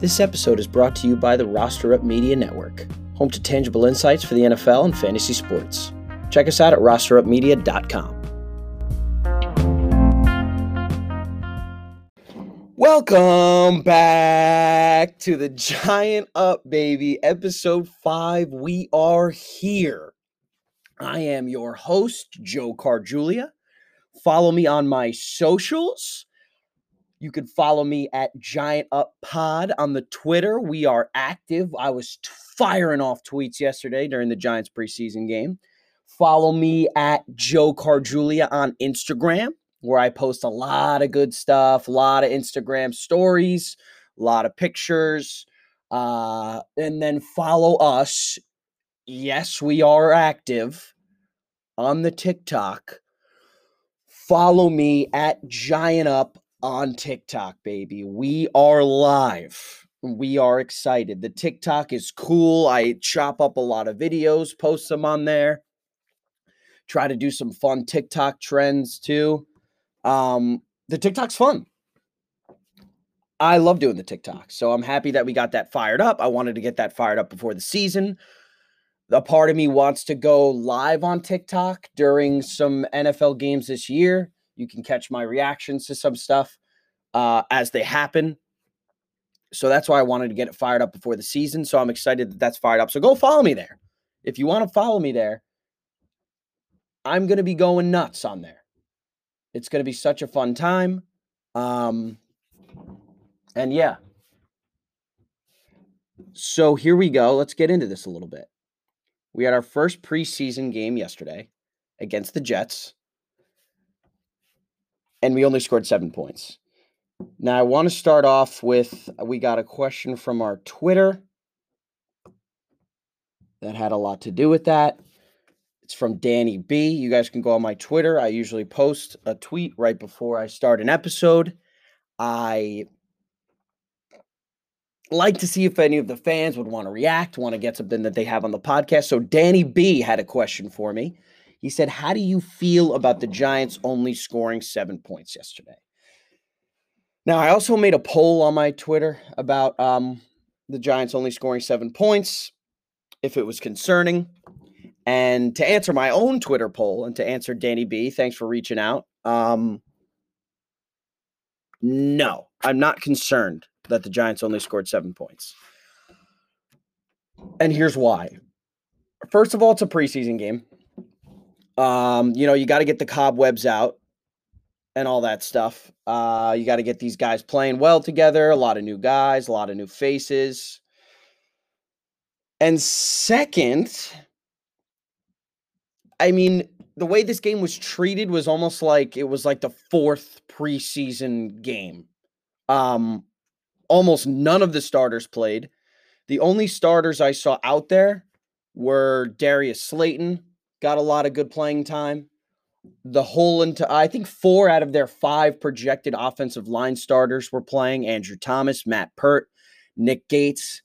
This episode is brought to you by the Roster Up Media Network, home to tangible insights for the NFL and fantasy sports. Check us out at rosterupmedia.com. Welcome back to the Giant Up Baby, episode 5. We are here. I am your host, Joe Carjulia. Follow me on my socials. You can follow me at Giant Up Pod on the Twitter. We are active. I was firing off tweets yesterday during the Giants preseason game. Follow me at Joe Carjulia on Instagram, where I post a lot of good stuff, a lot of Instagram stories, a lot of pictures. Uh, and then follow us. Yes, we are active on the TikTok. Follow me at Giant Up on TikTok, baby. We are live. We are excited. The TikTok is cool. I chop up a lot of videos, post them on there. Try to do some fun TikTok trends too. Um, the TikTok's fun. I love doing the TikTok. So I'm happy that we got that fired up. I wanted to get that fired up before the season. A part of me wants to go live on TikTok during some NFL games this year. You can catch my reactions to some stuff uh, as they happen. So that's why I wanted to get it fired up before the season. So I'm excited that that's fired up. So go follow me there. If you want to follow me there, I'm going to be going nuts on there. It's going to be such a fun time. Um, and yeah. So here we go. Let's get into this a little bit. We had our first preseason game yesterday against the Jets, and we only scored seven points. Now, I want to start off with uh, we got a question from our Twitter that had a lot to do with that. It's from Danny B. You guys can go on my Twitter. I usually post a tweet right before I start an episode. I like to see if any of the fans would want to react, want to get something that they have on the podcast. So Danny B had a question for me. He said, How do you feel about the Giants only scoring seven points yesterday? Now, I also made a poll on my Twitter about um, the Giants only scoring seven points, if it was concerning. And to answer my own Twitter poll and to answer Danny B, thanks for reaching out. Um, no, I'm not concerned that the Giants only scored seven points. And here's why. First of all, it's a preseason game. Um, you know, you got to get the cobwebs out and all that stuff. Uh, you got to get these guys playing well together, a lot of new guys, a lot of new faces. And second, I mean, the way this game was treated was almost like it was like the fourth preseason game. Um, almost none of the starters played. The only starters I saw out there were Darius Slayton, got a lot of good playing time the whole into I think four out of their five projected offensive line starters were playing Andrew Thomas, Matt Peart, Nick Gates,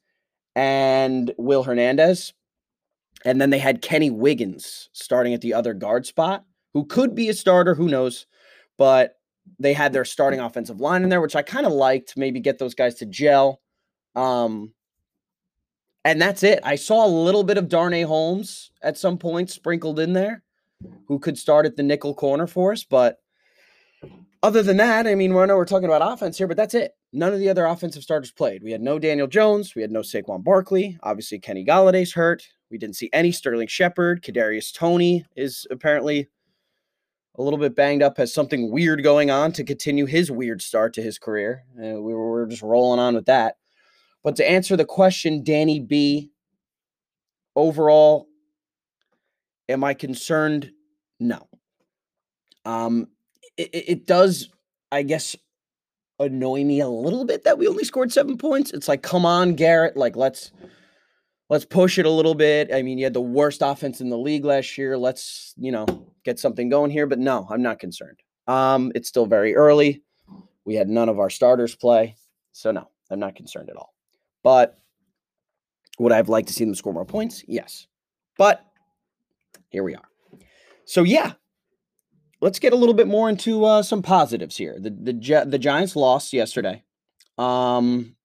and Will Hernandez. And then they had Kenny Wiggins starting at the other guard spot, who could be a starter, who knows. But they had their starting offensive line in there, which I kind of liked. Maybe get those guys to gel. Um, and that's it. I saw a little bit of Darnay Holmes at some point sprinkled in there who could start at the nickel corner for us. But other than that, I mean, I know we're talking about offense here, but that's it. None of the other offensive starters played. We had no Daniel Jones. We had no Saquon Barkley. Obviously, Kenny Golladay's hurt. We didn't see any Sterling Shepard. Kadarius Toney is apparently a little bit banged up, has something weird going on to continue his weird start to his career. Uh, we, were, we were just rolling on with that. But to answer the question, Danny B, overall, Am I concerned? No. Um, it, it does, I guess, annoy me a little bit that we only scored seven points. It's like, come on, Garrett, like let's let's push it a little bit. I mean, you had the worst offense in the league last year. Let's, you know, get something going here. But no, I'm not concerned. Um, it's still very early. We had none of our starters play. So no, I'm not concerned at all. But would I have liked to see them score more points? Yes. But here we are. So yeah, let's get a little bit more into uh, some positives here. The the the Giants lost yesterday. Um,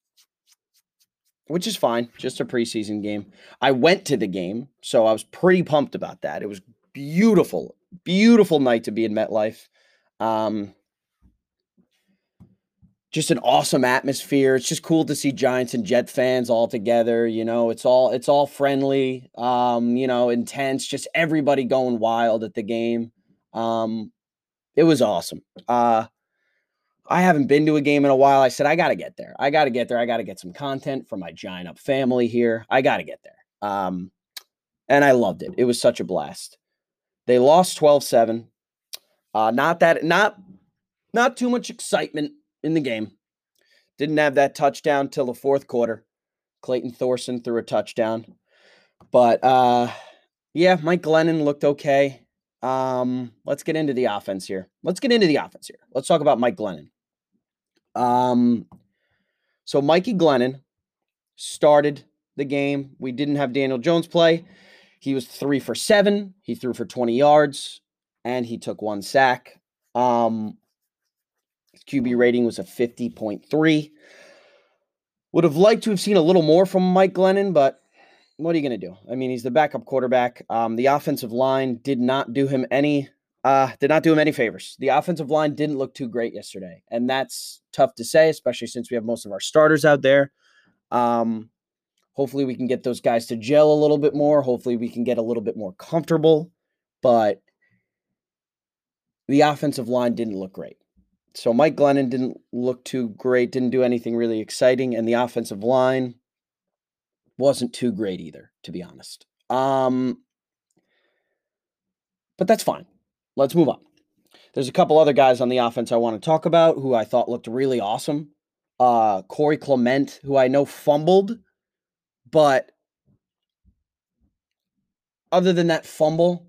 which is fine, just a preseason game. I went to the game, so I was pretty pumped about that. It was beautiful, beautiful night to be in MetLife. Um, just an awesome atmosphere. It's just cool to see Giants and Jet fans all together. You know, it's all it's all friendly, um, you know, intense. Just everybody going wild at the game. Um, it was awesome. Uh, I haven't been to a game in a while. I said I got to get there. I got to get there. I got to get some content for my Giant Up family here. I got to get there. Um, and I loved it. It was such a blast. They lost 12-7. Uh, not that not not too much excitement in the game. Didn't have that touchdown till the fourth quarter. Clayton Thorson threw a touchdown. But uh yeah, Mike Glennon looked okay. Um, let's get into the offense here. Let's get into the offense here. Let's talk about Mike Glennon. Um, so Mikey Glennon started the game. We didn't have Daniel Jones play. He was three for seven. He threw for 20 yards and he took one sack. Um, QB rating was a 50.3. Would have liked to have seen a little more from Mike Glennon, but what are you going to do? I mean, he's the backup quarterback. Um, the offensive line did not do him any uh, did not do him any favors. The offensive line didn't look too great yesterday, and that's tough to say, especially since we have most of our starters out there. Um, hopefully, we can get those guys to gel a little bit more. Hopefully, we can get a little bit more comfortable. But the offensive line didn't look great. So Mike Glennon didn't look too great, didn't do anything really exciting, and the offensive line wasn't too great either, to be honest. Um, but that's fine. Let's move on. There's a couple other guys on the offense I want to talk about who I thought looked really awesome. Uh, Corey Clement, who I know fumbled, but other than that fumble,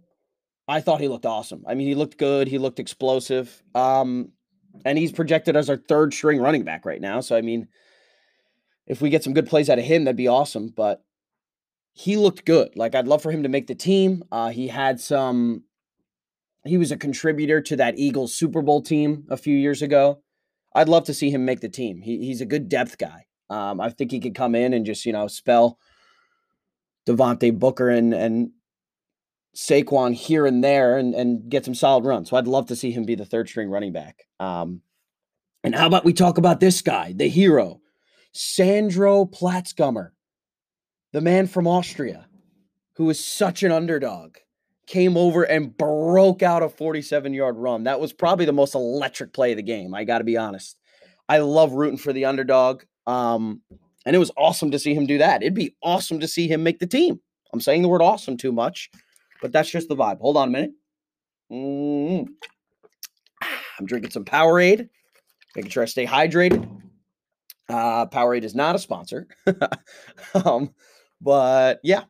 I thought he looked awesome. I mean, he looked good. He looked explosive. Um, and he's projected as our third string running back right now. So, I mean, if we get some good plays out of him, that'd be awesome. But he looked good. Like, I'd love for him to make the team. Uh, he had some, he was a contributor to that Eagles Super Bowl team a few years ago. I'd love to see him make the team. He, he's a good depth guy. Um, I think he could come in and just, you know, spell Devontae Booker and, and Saquon here and there and, and get some solid runs. So I'd love to see him be the third string running back. Um, and how about we talk about this guy, the hero, Sandro Platzgummer, the man from Austria, who is such an underdog, came over and broke out a 47 yard run. That was probably the most electric play of the game. I got to be honest. I love rooting for the underdog. Um, and it was awesome to see him do that. It'd be awesome to see him make the team. I'm saying the word awesome too much. But that's just the vibe. Hold on a minute. Mm. I'm drinking some Powerade, making sure I stay hydrated. Uh, Powerade is not a sponsor. um, but yeah.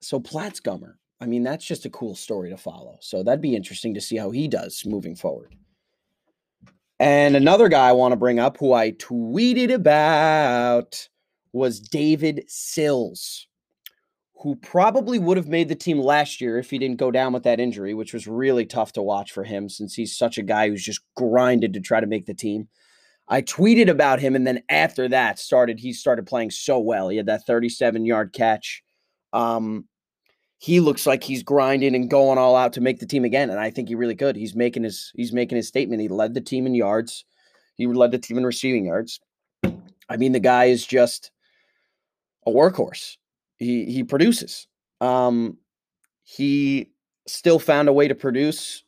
So Platzgummer. I mean, that's just a cool story to follow. So that'd be interesting to see how he does moving forward. And another guy I want to bring up who I tweeted about was David Sills who probably would have made the team last year if he didn't go down with that injury, which was really tough to watch for him since he's such a guy who's just grinded to try to make the team. I tweeted about him, and then after that, started he started playing so well. He had that 37 yard catch. Um, he looks like he's grinding and going all out to make the team again, and I think he really could. He's making his he's making his statement. He led the team in yards. He led the team in receiving yards. I mean, the guy is just a workhorse he he produces. Um, he still found a way to produce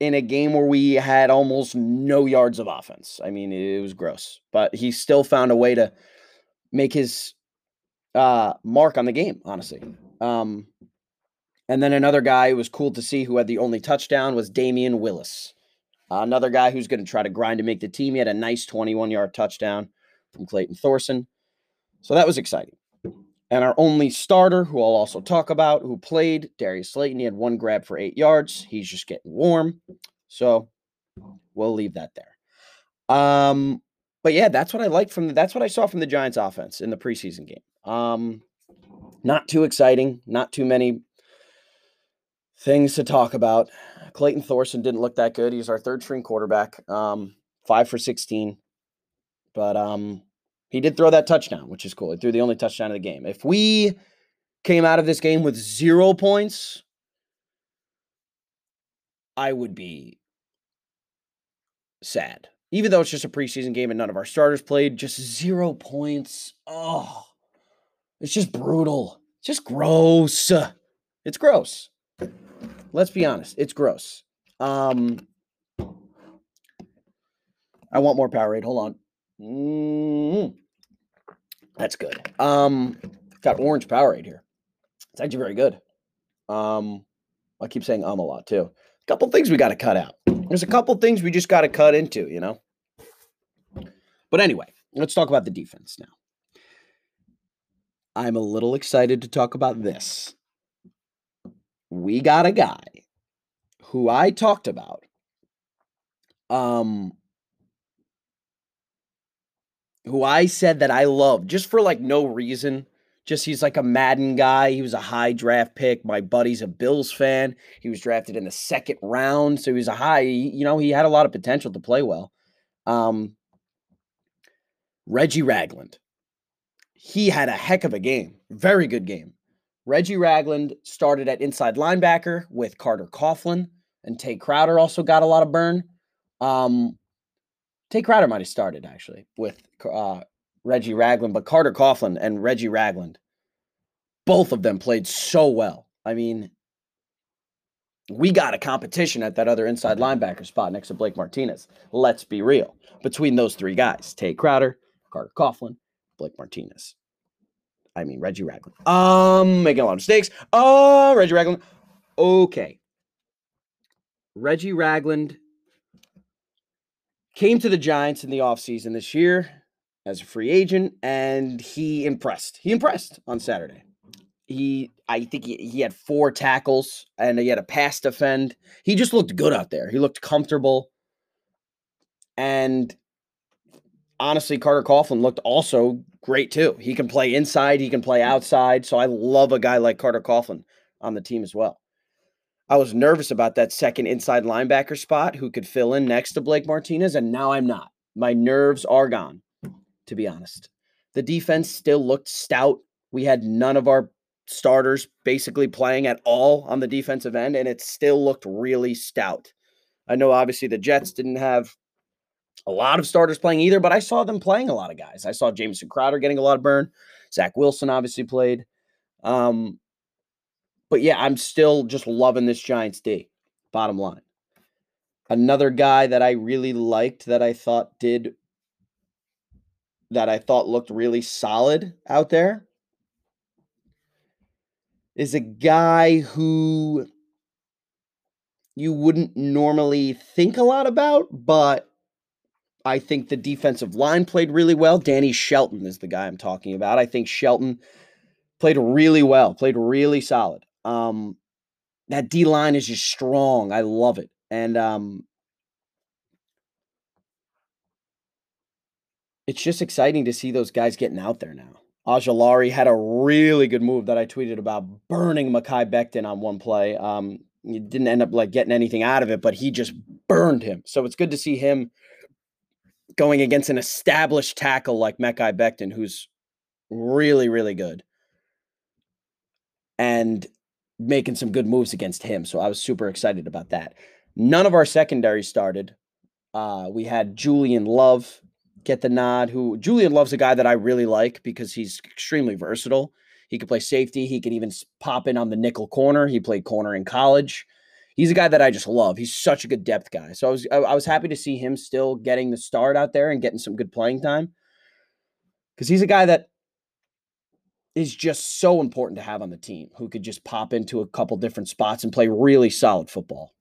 in a game where we had almost no yards of offense. I mean, it was gross, but he still found a way to make his uh, mark on the game. Honestly, um, and then another guy who was cool to see who had the only touchdown was Damion Willis. Another guy who's going to try to grind to make the team. He had a nice 21 yard touchdown from Clayton Thorson. So that was exciting. And our only starter, who I'll also talk about, who played, Darius Slayton, he had one grab for eight yards. He's just getting warm. So we'll leave that there. Um, but yeah, that's what I like from the, that's what I saw from the Giants offense in the preseason game. Um, not too exciting, not too many things to talk about. Clayton Thorson didn't look that good. He's our third string quarterback. Um, five for 16. But um, He did throw that touchdown, which is cool. He threw the only touchdown of the game. If we came out of this game with zero points, I would be sad. Even though it's just a preseason game and none of our starters played, just zero points. Oh, it's just brutal. It's just gross. It's gross. Let's be honest. It's gross. Um, I want more Powerade. Hold on. Mm, that's good. Um, got orange Powerade here. It's actually very good. Um, I keep saying um a lot too. A couple things we got to cut out. There's a couple things we just got to cut into, you know. But anyway, let's talk about the defense now. I'm a little excited to talk about this. We got a guy who I talked about um who I said that I love just for like no reason. Just he's like a Madden guy. He was a high draft pick. My buddy's a Bills fan. He was drafted in the second round, so he was a high. You know, he had a lot of potential to play well. Um, Reggie Ragland. He had a heck of a game. Very good game. Reggie Ragland started at inside linebacker with Carter Coughlin, and Tae Crowder also got a lot of burn. Um, Tae Crowder might have started actually with uh, Reggie Ragland, but Carter Coughlin and Reggie Ragland, both of them played so well. I mean, we got a competition at that other inside linebacker spot next to Blake Martinez. Let's be real. Between those three guys, Tae Crowder, Carter Coughlin, Blake Martinez. I mean Reggie Ragland. Um, making a lot of mistakes. Oh, Reggie Ragland. Okay. Reggie Ragland came to the Giants in the offseason this year as a free agent, and he impressed. He impressed on Saturday. He, I think he, he had four tackles and he had a pass defend. He just looked good out there. He looked comfortable. And honestly, Carter Coughlin looked also great too. He can play inside, he can play outside. So I love a guy like Carter Coughlin on the team as well. I was nervous about that second inside linebacker spot who could fill in next to Blake Martinez, and now I'm not. My nerves are gone, to be honest. The defense still looked stout. We had none of our starters basically playing at all on the defensive end, and it still looked really stout. I know obviously the Jets didn't have a lot of starters playing either, but I saw them playing a lot of guys. I saw Jamison Crowder getting a lot of burn. Zach Wilson obviously played. Um, but yeah, I'm still just loving this Giants D. Bottom line. Another guy that I really liked that I thought did that I thought looked really solid out there is a guy who you wouldn't normally think a lot about, but I think the defensive line played really well. Danny Shelton is the guy I'm talking about. I think Shelton played really well, played really solid. Um, that D line is just strong. I love it. And um, it's just exciting to see those guys getting out there now. Ojulari had a really good move that I tweeted about burning Mekhi Becton on one play. Um, he didn't end up like getting anything out of it, but he just burned him. So it's good to see him going against an established tackle like Mekhi Becton, who's really, really good. And making some good moves against him. So I was super excited about that. None of our secondary started. Uh, we had Julian Love get the nod. Who Julian Love's a guy that I really like because he's extremely versatile. He could play safety. He can even pop in on the nickel corner. He played corner in college. He's a guy that I just love. He's such a good depth guy. So I was I was happy to see him still getting the start out there and getting some good playing time because he's a guy that is just so important to have on the team who could just pop into a couple different spots and play really solid football.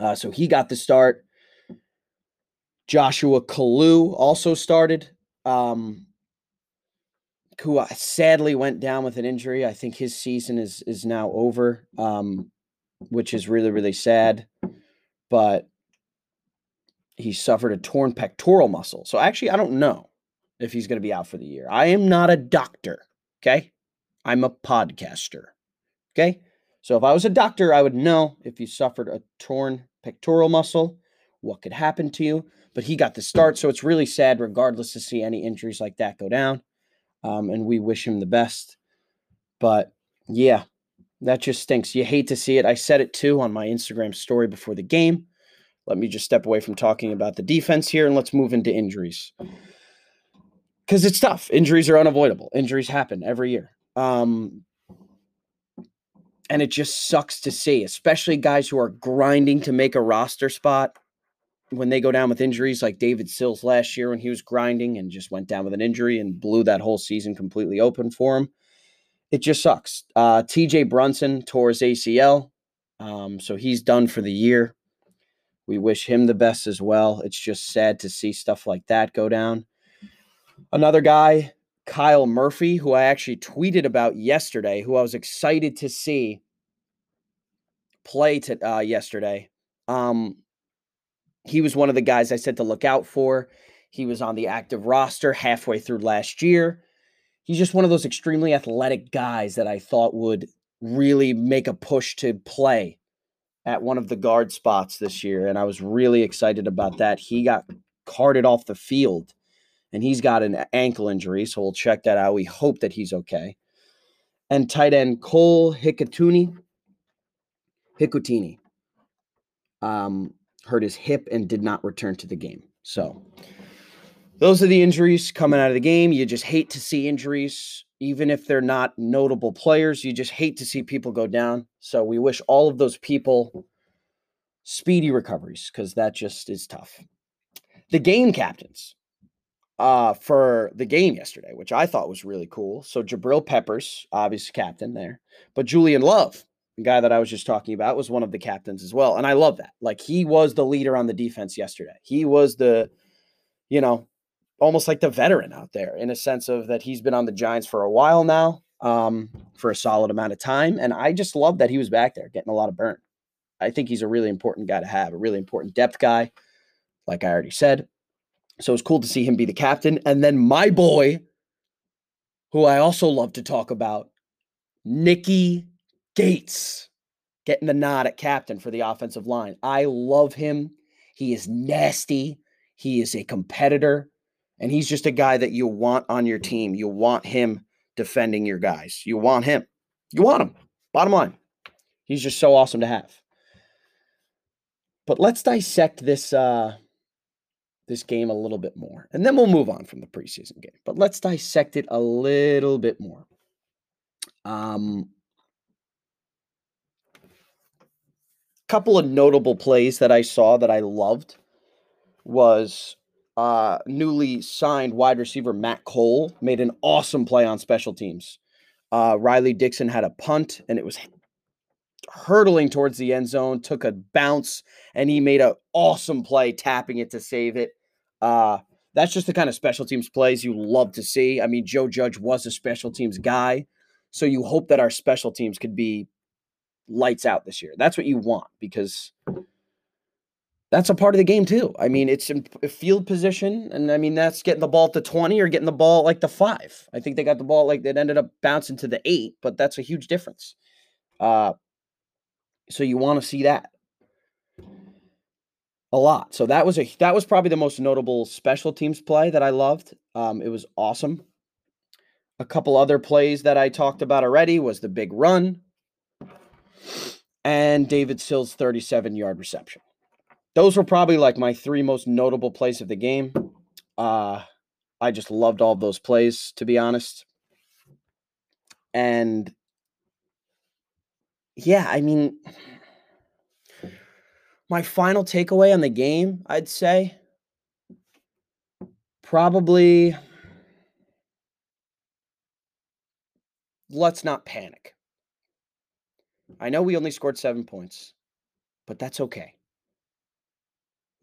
Uh, so he got the start. Joshua Kalu also started. Um, who sadly went down with an injury. I think his season is is now over, um, which is really really sad. But he suffered a torn pectoral muscle. So actually, I don't know if he's going to be out for the year. I am not a doctor. Okay. I'm a podcaster. Okay. So if I was a doctor, I would know if you suffered a torn pectoral muscle, what could happen to you, but he got the start. So it's really sad, regardless, to see any injuries like that go down. Um, and we wish him the best. But yeah, that just stinks. You hate to see it. I said it too on my Instagram story before the game. Let me just step away from talking about the defense here and let's move into injuries. Because it's tough. Injuries are unavoidable. Injuries happen every year. Um, and it just sucks to see, especially guys who are grinding to make a roster spot when they go down with injuries, like David Sills last year when he was grinding and just went down with an injury and blew that whole season completely open for him. It just sucks. Uh, TJ Brunson tore his ACL, um, so he's done for the year. We wish him the best as well. It's just sad to see stuff like that go down. Another guy, Kyle Murphy, who I actually tweeted about yesterday, who I was excited to see play to, uh, yesterday. Um, he was one of the guys I said to look out for. He was on the active roster halfway through last year. He's just one of those extremely athletic guys that I thought would really make a push to play at one of the guard spots this year. And I was really excited about that. He got carted off the field and he's got an ankle injury. So we'll check that out. We hope that he's okay. And tight end Cole Hikutini, um, hurt his hip and did not return to the game. So those are the injuries coming out of the game. You just hate to see injuries, even if they're not notable players. You just hate to see people go down. So we wish all of those people speedy recoveries because that just is tough. The game captains uh, for the game yesterday, which I thought was really cool. So Jabril Peppers, obviously captain there, but Julian Love, the guy that I was just talking about, was one of the captains as well. And I love that. Like he was the leader on the defense yesterday. He was the, you know, almost like the veteran out there in a sense of that he's been on the Giants for a while now, um, for a solid amount of time. And I just love that he was back there getting a lot of burn. I think he's a really important guy to have, a really important depth guy, like I already said. So it's cool to see him be the captain. And then my boy, who I also love to talk about, Nicky Gates, getting the nod at captain for the offensive line. I love him. He is nasty. He is a competitor. And he's just a guy that you want on your team. You want him defending your guys. You want him. You want him. Bottom line. He's just so awesome to have. But let's dissect this uh this game a little bit more. And then we'll move on from the preseason game. But let's dissect it a little bit more. Um couple of notable plays that I saw that I loved was uh, newly signed wide receiver Matt Cole made an awesome play on special teams. Uh, Riley Dixon had a punt and it was hurtling towards the end zone, took a bounce, and he made an awesome play tapping it to save it. Uh, that's just the kind of special teams plays you love to see. I mean, Joe Judge was a special teams guy, so you hope that our special teams could be lights out this year. That's what you want because that's a part of the game too. I mean, it's in field position, and I mean that's getting the ball to twenty or getting the ball like the five. I think they got the ball like it ended up bouncing to the eight, but that's a huge difference. Uh, so you want to see that a lot. So that was a that was probably the most notable special teams play that I loved. Um, it was awesome. A couple other plays that I talked about already was the big run and David Sills' 37 yard reception those were probably like my three most notable plays of the game. Uh, I just loved all those plays, to be honest. And yeah, I mean, my final takeaway on the game, I'd say, probably let's not panic. I know we only scored seven points, but that's okay.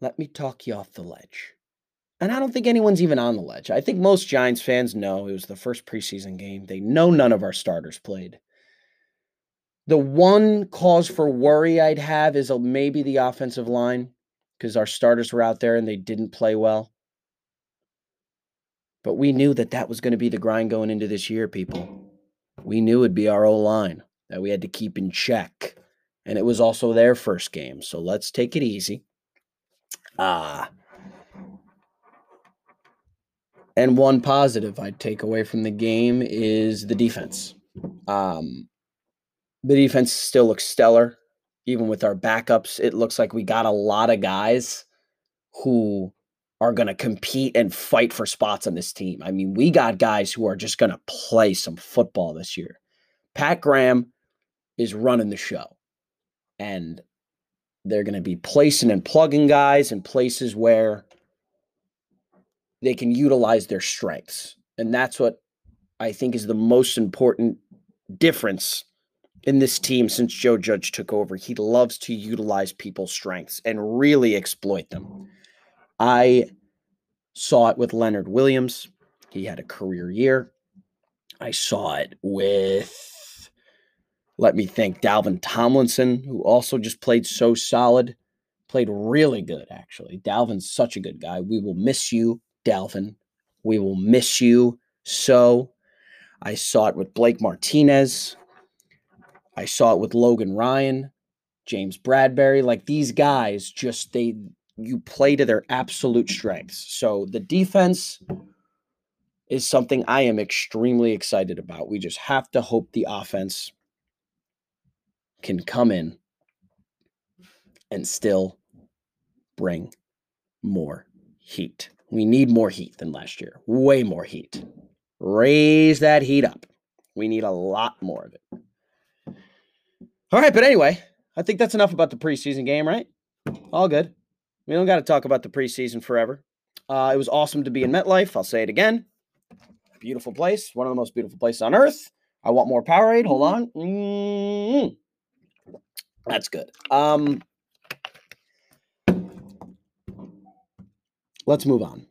Let me talk you off the ledge. And I don't think anyone's even on the ledge. I think most Giants fans know it was the first preseason game. They know none of our starters played. The one cause for worry I'd have is uh, maybe the offensive line because our starters were out there and they didn't play well. But we knew that that was going to be the grind going into this year, people. We knew it'd be our O line that we had to keep in check. And it was also their first game. So let's take it easy. Ah. and one positive I'd take away from the game is the defense. Um, the defense still looks stellar, even with our backups. It looks like we got a lot of guys who are going to compete and fight for spots on this team. I mean, we got guys who are just going to play some football this year. Pat Graham is running the show, and they're going to be placing and plugging guys in places where they can utilize their strengths. And that's what I think is the most important difference in this team since Joe Judge took over. He loves to utilize people's strengths and really exploit them. I saw it with Leonard Williams. He had a career year. I saw it with, let me think, Dalvin Tomlinson, who also just played so solid, played really good, actually. Dalvin's such a good guy. We will miss you, Dalvin. We will miss you so. I saw it with Blake Martinez. I saw it with Logan Ryan, James Bradberry. Like these guys, just they you play to their absolute strengths. So the defense is something I am extremely excited about. We just have to hope the offense can come in and still bring more heat. We need more heat than last year, way more heat. Raise that heat up. We need a lot more of it. All right, but anyway, I think that's enough about the preseason game, right? All good. We don't got to talk about the preseason forever. Uh, it was awesome to be in MetLife. I'll say it again. Beautiful place, one of the most beautiful places on earth. I want more Powerade. Hold on. mm That's good. Um, let's move on.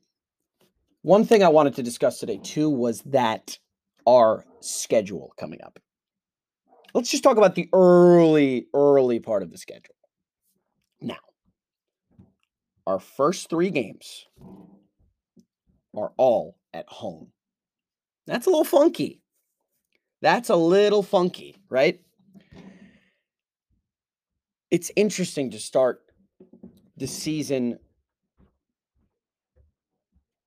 One thing I wanted to discuss today too was that our schedule coming up. Let's just talk about the early, early part of the schedule. Now, our first three games are all at home. That's a little funky. That's a little funky, right? It's interesting to start the season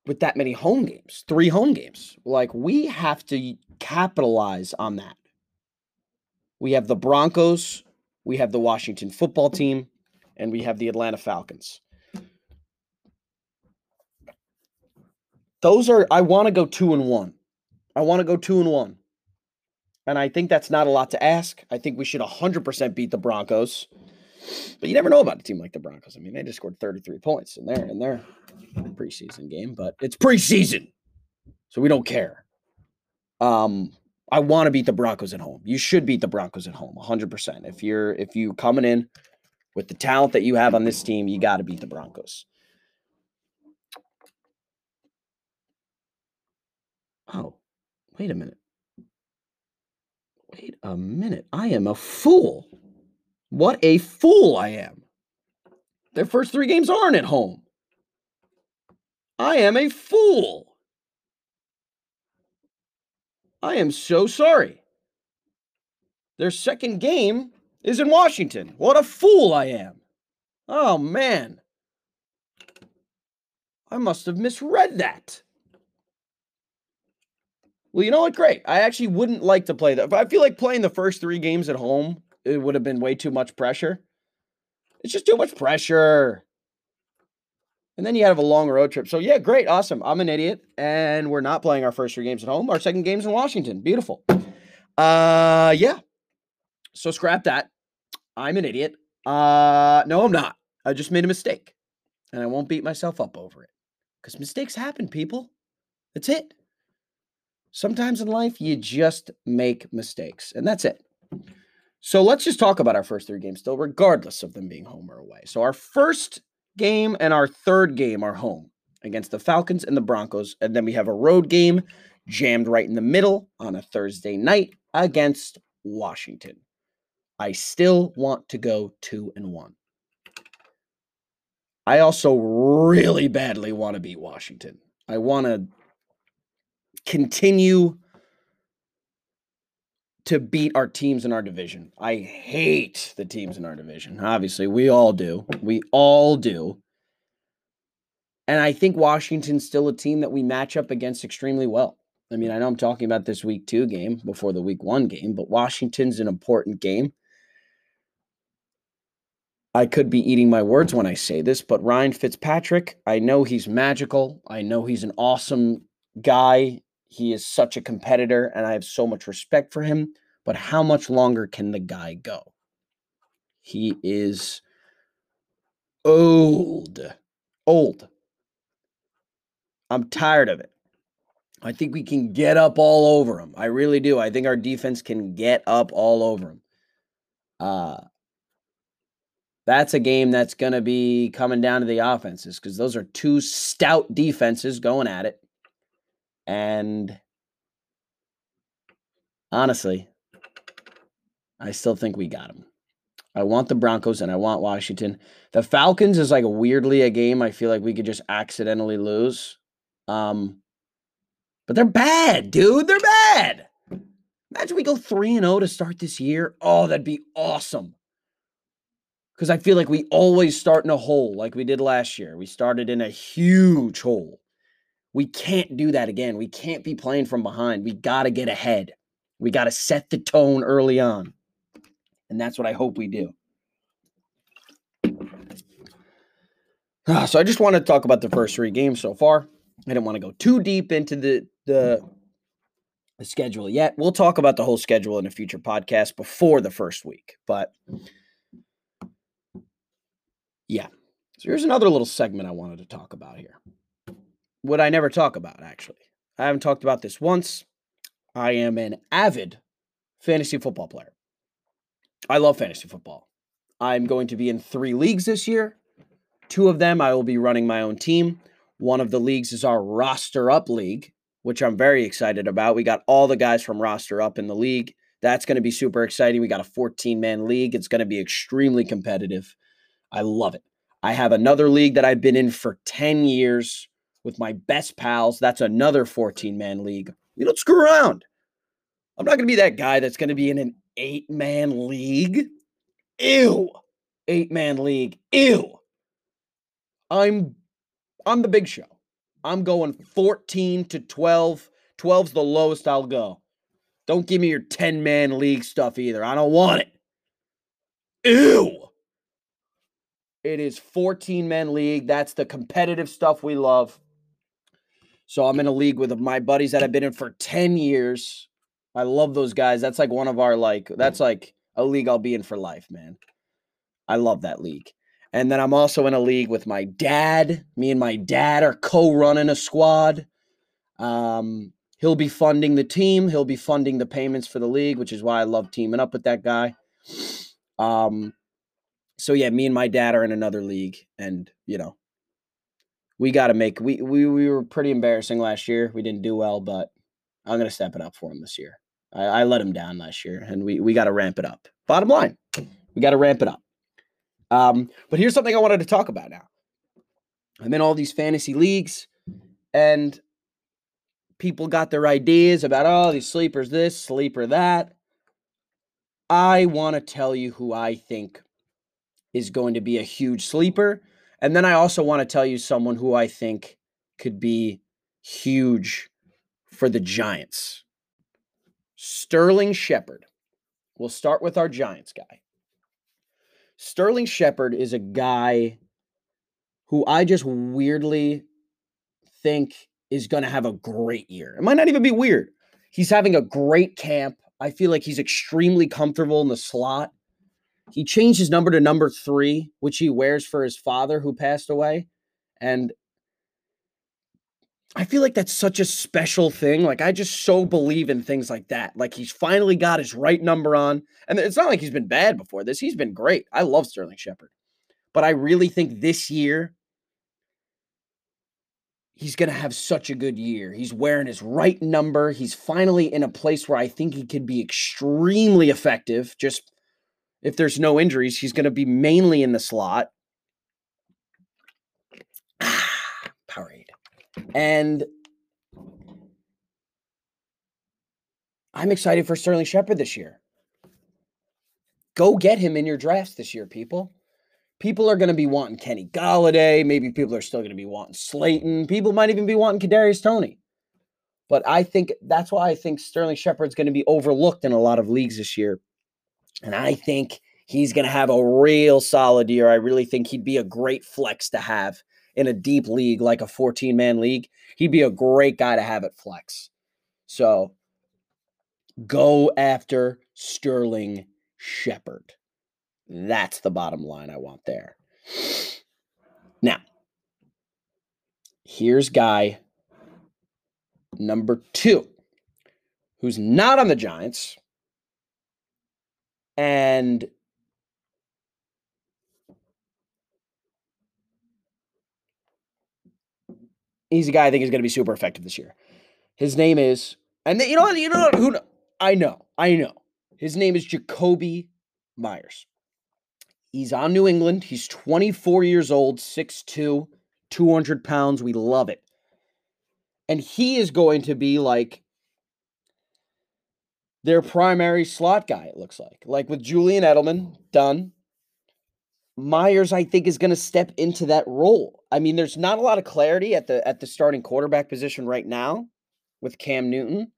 with that many home games, three home games. Like we have to capitalize on that. We have the Broncos, we have the Washington football team, and we have the Atlanta Falcons. Those are I want to go 2 and 1. I want to go 2 and 1. And I think that's not a lot to ask. I think we should 100% beat the Broncos. But you never know about a team like the Broncos. I mean, they just scored 33 points in their in their preseason game, but it's preseason. So we don't care. Um I want to beat the Broncos at home. You should beat the Broncos at home 100%. If you're if you coming in with the talent that you have on this team, you got to beat the Broncos. Oh, wait a minute. Wait a minute. I am a fool. What a fool I am. Their first three games aren't at home. I am a fool. I am so sorry. Their second game is in Washington. What a fool I am. Oh, man. I must have misread that. Well, you know what? Great. I actually wouldn't like to play that. I feel like playing the first three games at home, it would have been way too much pressure. It's just too much pressure. And then you have a long road trip. So, yeah, great. Awesome. I'm an idiot. And we're not playing our first three games at home. Our second game's in Washington. Beautiful. Uh, yeah. So, scrap that. I'm an idiot. Uh, no, I'm not. I just made a mistake. And I won't beat myself up over it. Because mistakes happen, people. That's it. Sometimes in life, you just make mistakes, and that's it. So let's just talk about our first three games still, regardless of them being home or away. So our first game and our third game are home against the Falcons and the Broncos. And then we have a road game jammed right in the middle on a Thursday night against Washington. I still want to go two and one. I also really badly want to beat Washington. I want to continue to beat our teams in our division. I hate the teams in our division. Obviously, we all do. We all do. And I think Washington's still a team that we match up against extremely well. I mean, I know I'm talking about this week two game before the week one game, but Washington's an important game. I could be eating my words when I say this, but Ryan Fitzpatrick, I know he's magical. I know he's an awesome guy. He is such a competitor, and I have so much respect for him. But how much longer can the guy go? He is old. Old. I'm tired of it. I think we can get up all over him. I really do. I think our defense can get up all over him. Uh that's a game that's going to be coming down to the offenses because those are two stout defenses going at it. And honestly, I still think we got them. I want the Broncos and I want Washington. The Falcons is like weirdly a game I feel like we could just accidentally lose. Um, but they're bad, dude. They're bad. Imagine we go 3 and 0 to start this year. Oh, that'd be awesome. Cuz I feel like we always start in a hole like we did last year. We started in a huge hole. We can't do that again. We can't be playing from behind. We got to get ahead. We got to set the tone early on. And that's what I hope we do. Ah, so I just want to talk about the first three games so far. I didn't want to go too deep into the, the the schedule yet. We'll talk about the whole schedule in a future podcast before the first week. But yeah. So here's another little segment I wanted to talk about here. What I never talk about, actually. I haven't talked about this once. I am an avid fantasy football player. I love fantasy football. I'm going to be in three leagues this year. Two of them, I will be running my own team. One of the leagues is our roster up league, which I'm very excited about. We got all the guys from roster up in the league. That's going to be super exciting. We got a 14 man league. It's going to be extremely competitive. I love it. I have another league that I've been in for 10 years with my best pals. That's another 14 man league. We don't screw around. I'm not going to be that guy that's going to be in an eight man league. Ew. Eight man league. Ew. I'm I'm the big show. I'm going 14 to 12. 12's the lowest I'll go. Don't give me your 10 man league stuff either. I don't want it. Ew. It is 14 man league. That's the competitive stuff we love. So I'm in a league with my buddies that I've been in for 10 years. I love those guys. That's like one of our like that's like a league I'll be in for life, man. I love that league. And then I'm also in a league with my dad. Me and my dad are co-running a squad. Um, he'll be funding the team. He'll be funding the payments for the league, which is why I love teaming up with that guy. Um, so yeah, me and my dad are in another league, and you know, we got to make. We we we were pretty embarrassing last year. We didn't do well, but I'm gonna step it up for him this year. I, I let him down last year, and we we got to ramp it up. Bottom line, we got to ramp it up. Um, but here's something I wanted to talk about now. I'm in all these fantasy leagues, and people got their ideas about oh these sleepers this sleeper that. I want to tell you who I think is going to be a huge sleeper. And then I also want to tell you someone who I think could be huge for the Giants. Sterling Shepard. We'll start with our Giants guy. Sterling Shepard is a guy who I just weirdly think is going to have a great year. It might not even be weird. He's having a great camp. I feel like he's extremely comfortable in the slot. He changed his number to number three, which he wears for his father who passed away. And I feel like that's such a special thing. Like I just so believe in things like that. Like he's finally got his right number on. And it's not like he's been bad before this. He's been great. I love Sterling Shepard. But I really think this year he's going to have such a good year. He's wearing his right number. He's finally in a place where I think he could be extremely effective. Just if there's no injuries, he's going to be mainly in the slot. Ah, Powerade. And I'm excited for Sterling Shepard this year. Go get him in your drafts this year, people. people are going to be wanting Kenny Golladay. Maybe people are still going to be wanting Slayton. People might even be wanting Kadarius Toney. But I think that's why I think Sterling Shepard's going to be overlooked in a lot of leagues this year. And I think he's going to have a real solid year. I really think he'd be a great flex to have in a deep league like a 14 man league. He'd be a great guy to have at flex. So go after Sterling Shepard. That's the bottom line I want there. Now, here's guy number two, who's not on the Giants. And he's a guy I think is going to be super effective this year. His name is, and you know? You know who? I know, I know. His name is Jakobi Meyers. He's on New England. He's 24 years old, 6'2, 200 pounds. We love it. And he is going to be like their primary slot guy, it looks like. Like with Julian Edelman, done. Meyers, I think, is going to step into that role. I mean, there's not a lot of clarity at the at the starting quarterback position right now with Cam Newton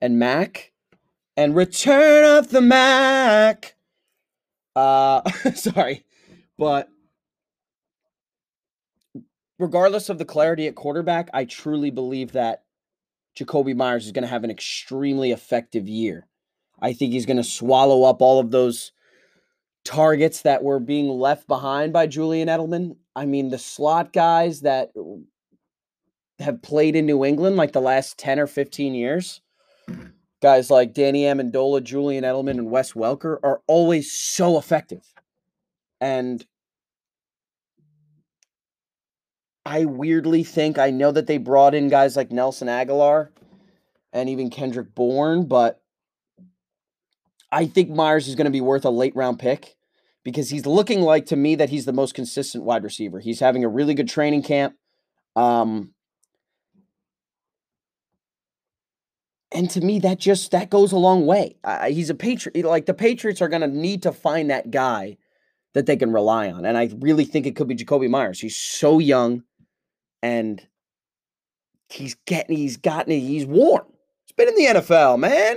and Mac. And return of the Mac. Uh sorry. But regardless of the clarity at quarterback, I truly believe that Jakobi Meyers is going to have an extremely effective year. I think he's going to swallow up all of those targets that were being left behind by Julian Edelman. I mean, the slot guys that have played in New England like the last 10 or 15 years, guys like Danny Amendola, Julian Edelman, and Wes Welker are always so effective. And I weirdly think I know that they brought in guys like Nelson Agholor and even Kendrick Bourne, but I think Meyers is going to be worth a late round pick because he's looking like to me that he's the most consistent wide receiver. He's having a really good training camp. Um, and to me, that just that goes a long way. Uh, he's a patriot. Like the Patriots are going to need to find that guy that they can rely on, and I really think it could be Jakobi Meyers. He's so young and he's getting he's gotten he's warm. He's been in the NFL, man.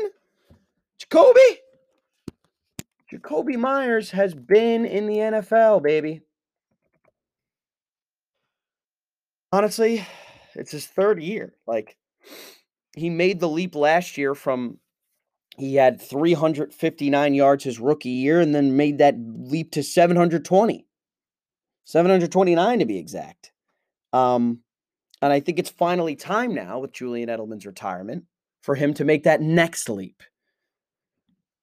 Jakobi, Jakobi Meyers has been in the NFL, baby. Honestly, it's his third year. Like he made the leap last year from he had 359 yards his rookie year and then made that leap to 720. 729 to be exact. Um, and I think it's finally time now with Julian Edelman's retirement for him to make that next leap.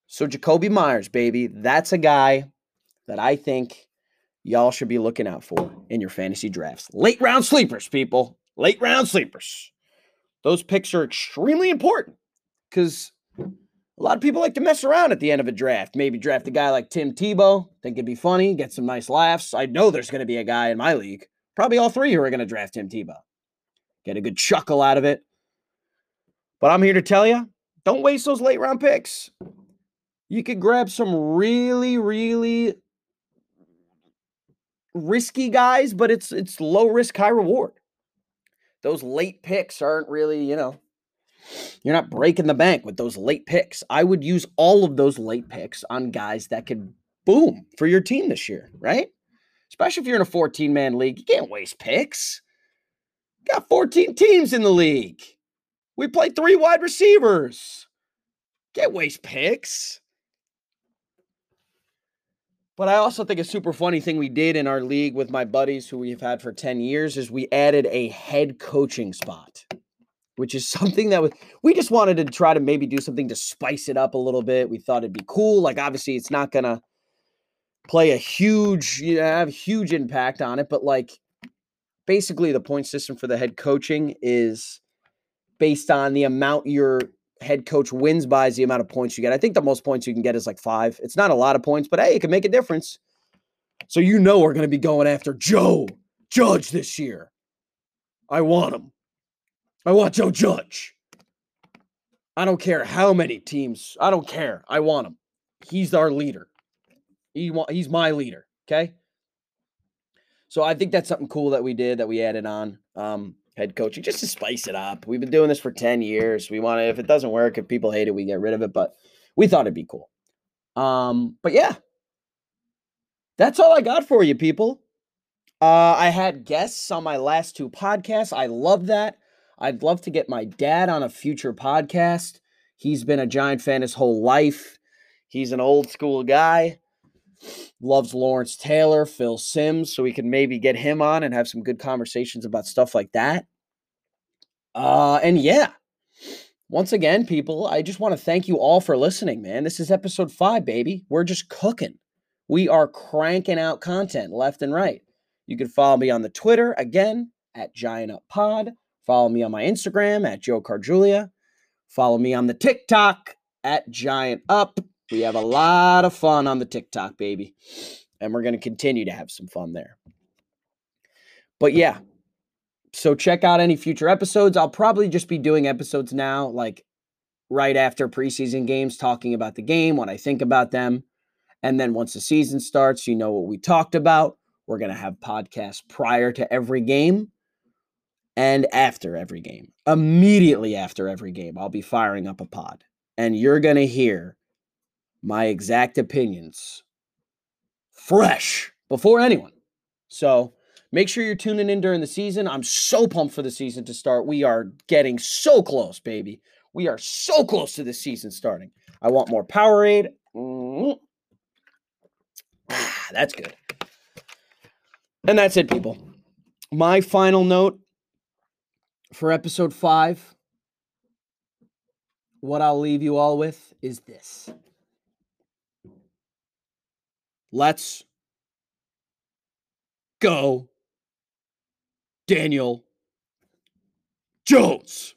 So Jakobi Meyers, baby, that's a guy that I think y'all should be looking out for in your fantasy drafts. Late round sleepers, people. Late round sleepers. Those picks are extremely important because a lot of people like to mess around at the end of a draft. Maybe draft a guy like Tim Tebow, think it'd be funny, get some nice laughs. I know there's going to be a guy in my league Probably all three who are going to draft Tim Tebow. Get a good chuckle out of it. But I'm here to tell you don't waste those late round picks. You could grab some really, really risky guys, but it's it's low risk, high reward. Those late picks aren't really, you know, you're not breaking the bank with those late picks. I would use all of those late picks on guys that could boom for your team this year, right? Especially if you're in a 14 man league. You can't waste picks. You got 14 teams in the league. We play three wide receivers. Can't waste picks. But I also think a super funny thing we did in our league with my buddies who we've had for 10 years is we added a head coaching spot, which is something that we just wanted to try to maybe do something to spice it up a little bit. We thought it'd be cool. Like, obviously, it's not going to play a huge, you know, have huge impact on it. But like basically the point system for the head coaching is based on the amount your head coach wins by is the amount of points you get. I think the most points you can get is like five. It's not a lot of points, but hey, it can make a difference. So you know we're going to be going after Joe Judge this year. I want him. I want Joe Judge. I don't care how many teams. I don't care. I want him. He's our leader. He he's my leader. Okay. So I think that's something cool that we did that we added on. Um, head coaching just to spice it up. We've been doing this for 10 years. We want to, if it doesn't work, if people hate it, we get rid of it. But we thought it'd be cool. Um, but yeah, that's all I got for you, people. Uh, I had guests on my last two podcasts. I love that. I'd love to get my dad on a future podcast. He's been a Giant fan his whole life. He's an old school guy. Loves Lawrence Taylor, Phil Simms, so we can maybe get him on and have some good conversations about stuff like that. Uh, and yeah, once again, people, I just want to thank you all for listening, man. This is episode five, baby. We're just cooking. We are cranking out content left and right. You can follow me on the Twitter again at Giant Up Pod. Follow me on my Instagram at Joe Carjulia. Follow me on the TikTok at Giant Up. We have a lot of fun on the TikTok, baby. And we're going to continue to have some fun there. But yeah, so check out any future episodes. I'll probably just be doing episodes now, like right after preseason games, talking about the game, what I think about them. And then once the season starts, you know what we talked about. We're going to have podcasts prior to every game and after every game. Immediately after every game, I'll be firing up a pod. And you're going to hear my exact opinions fresh before anyone. So make sure you're tuning in during the season. I'm so pumped for the season to start. We are getting so close, baby. We are so close to the season starting. I want more Powerade. Mm-hmm. Ah, that's good. And that's it, people. My final note for episode five, what I'll leave you all with is this. Let's go, Daniel Jones.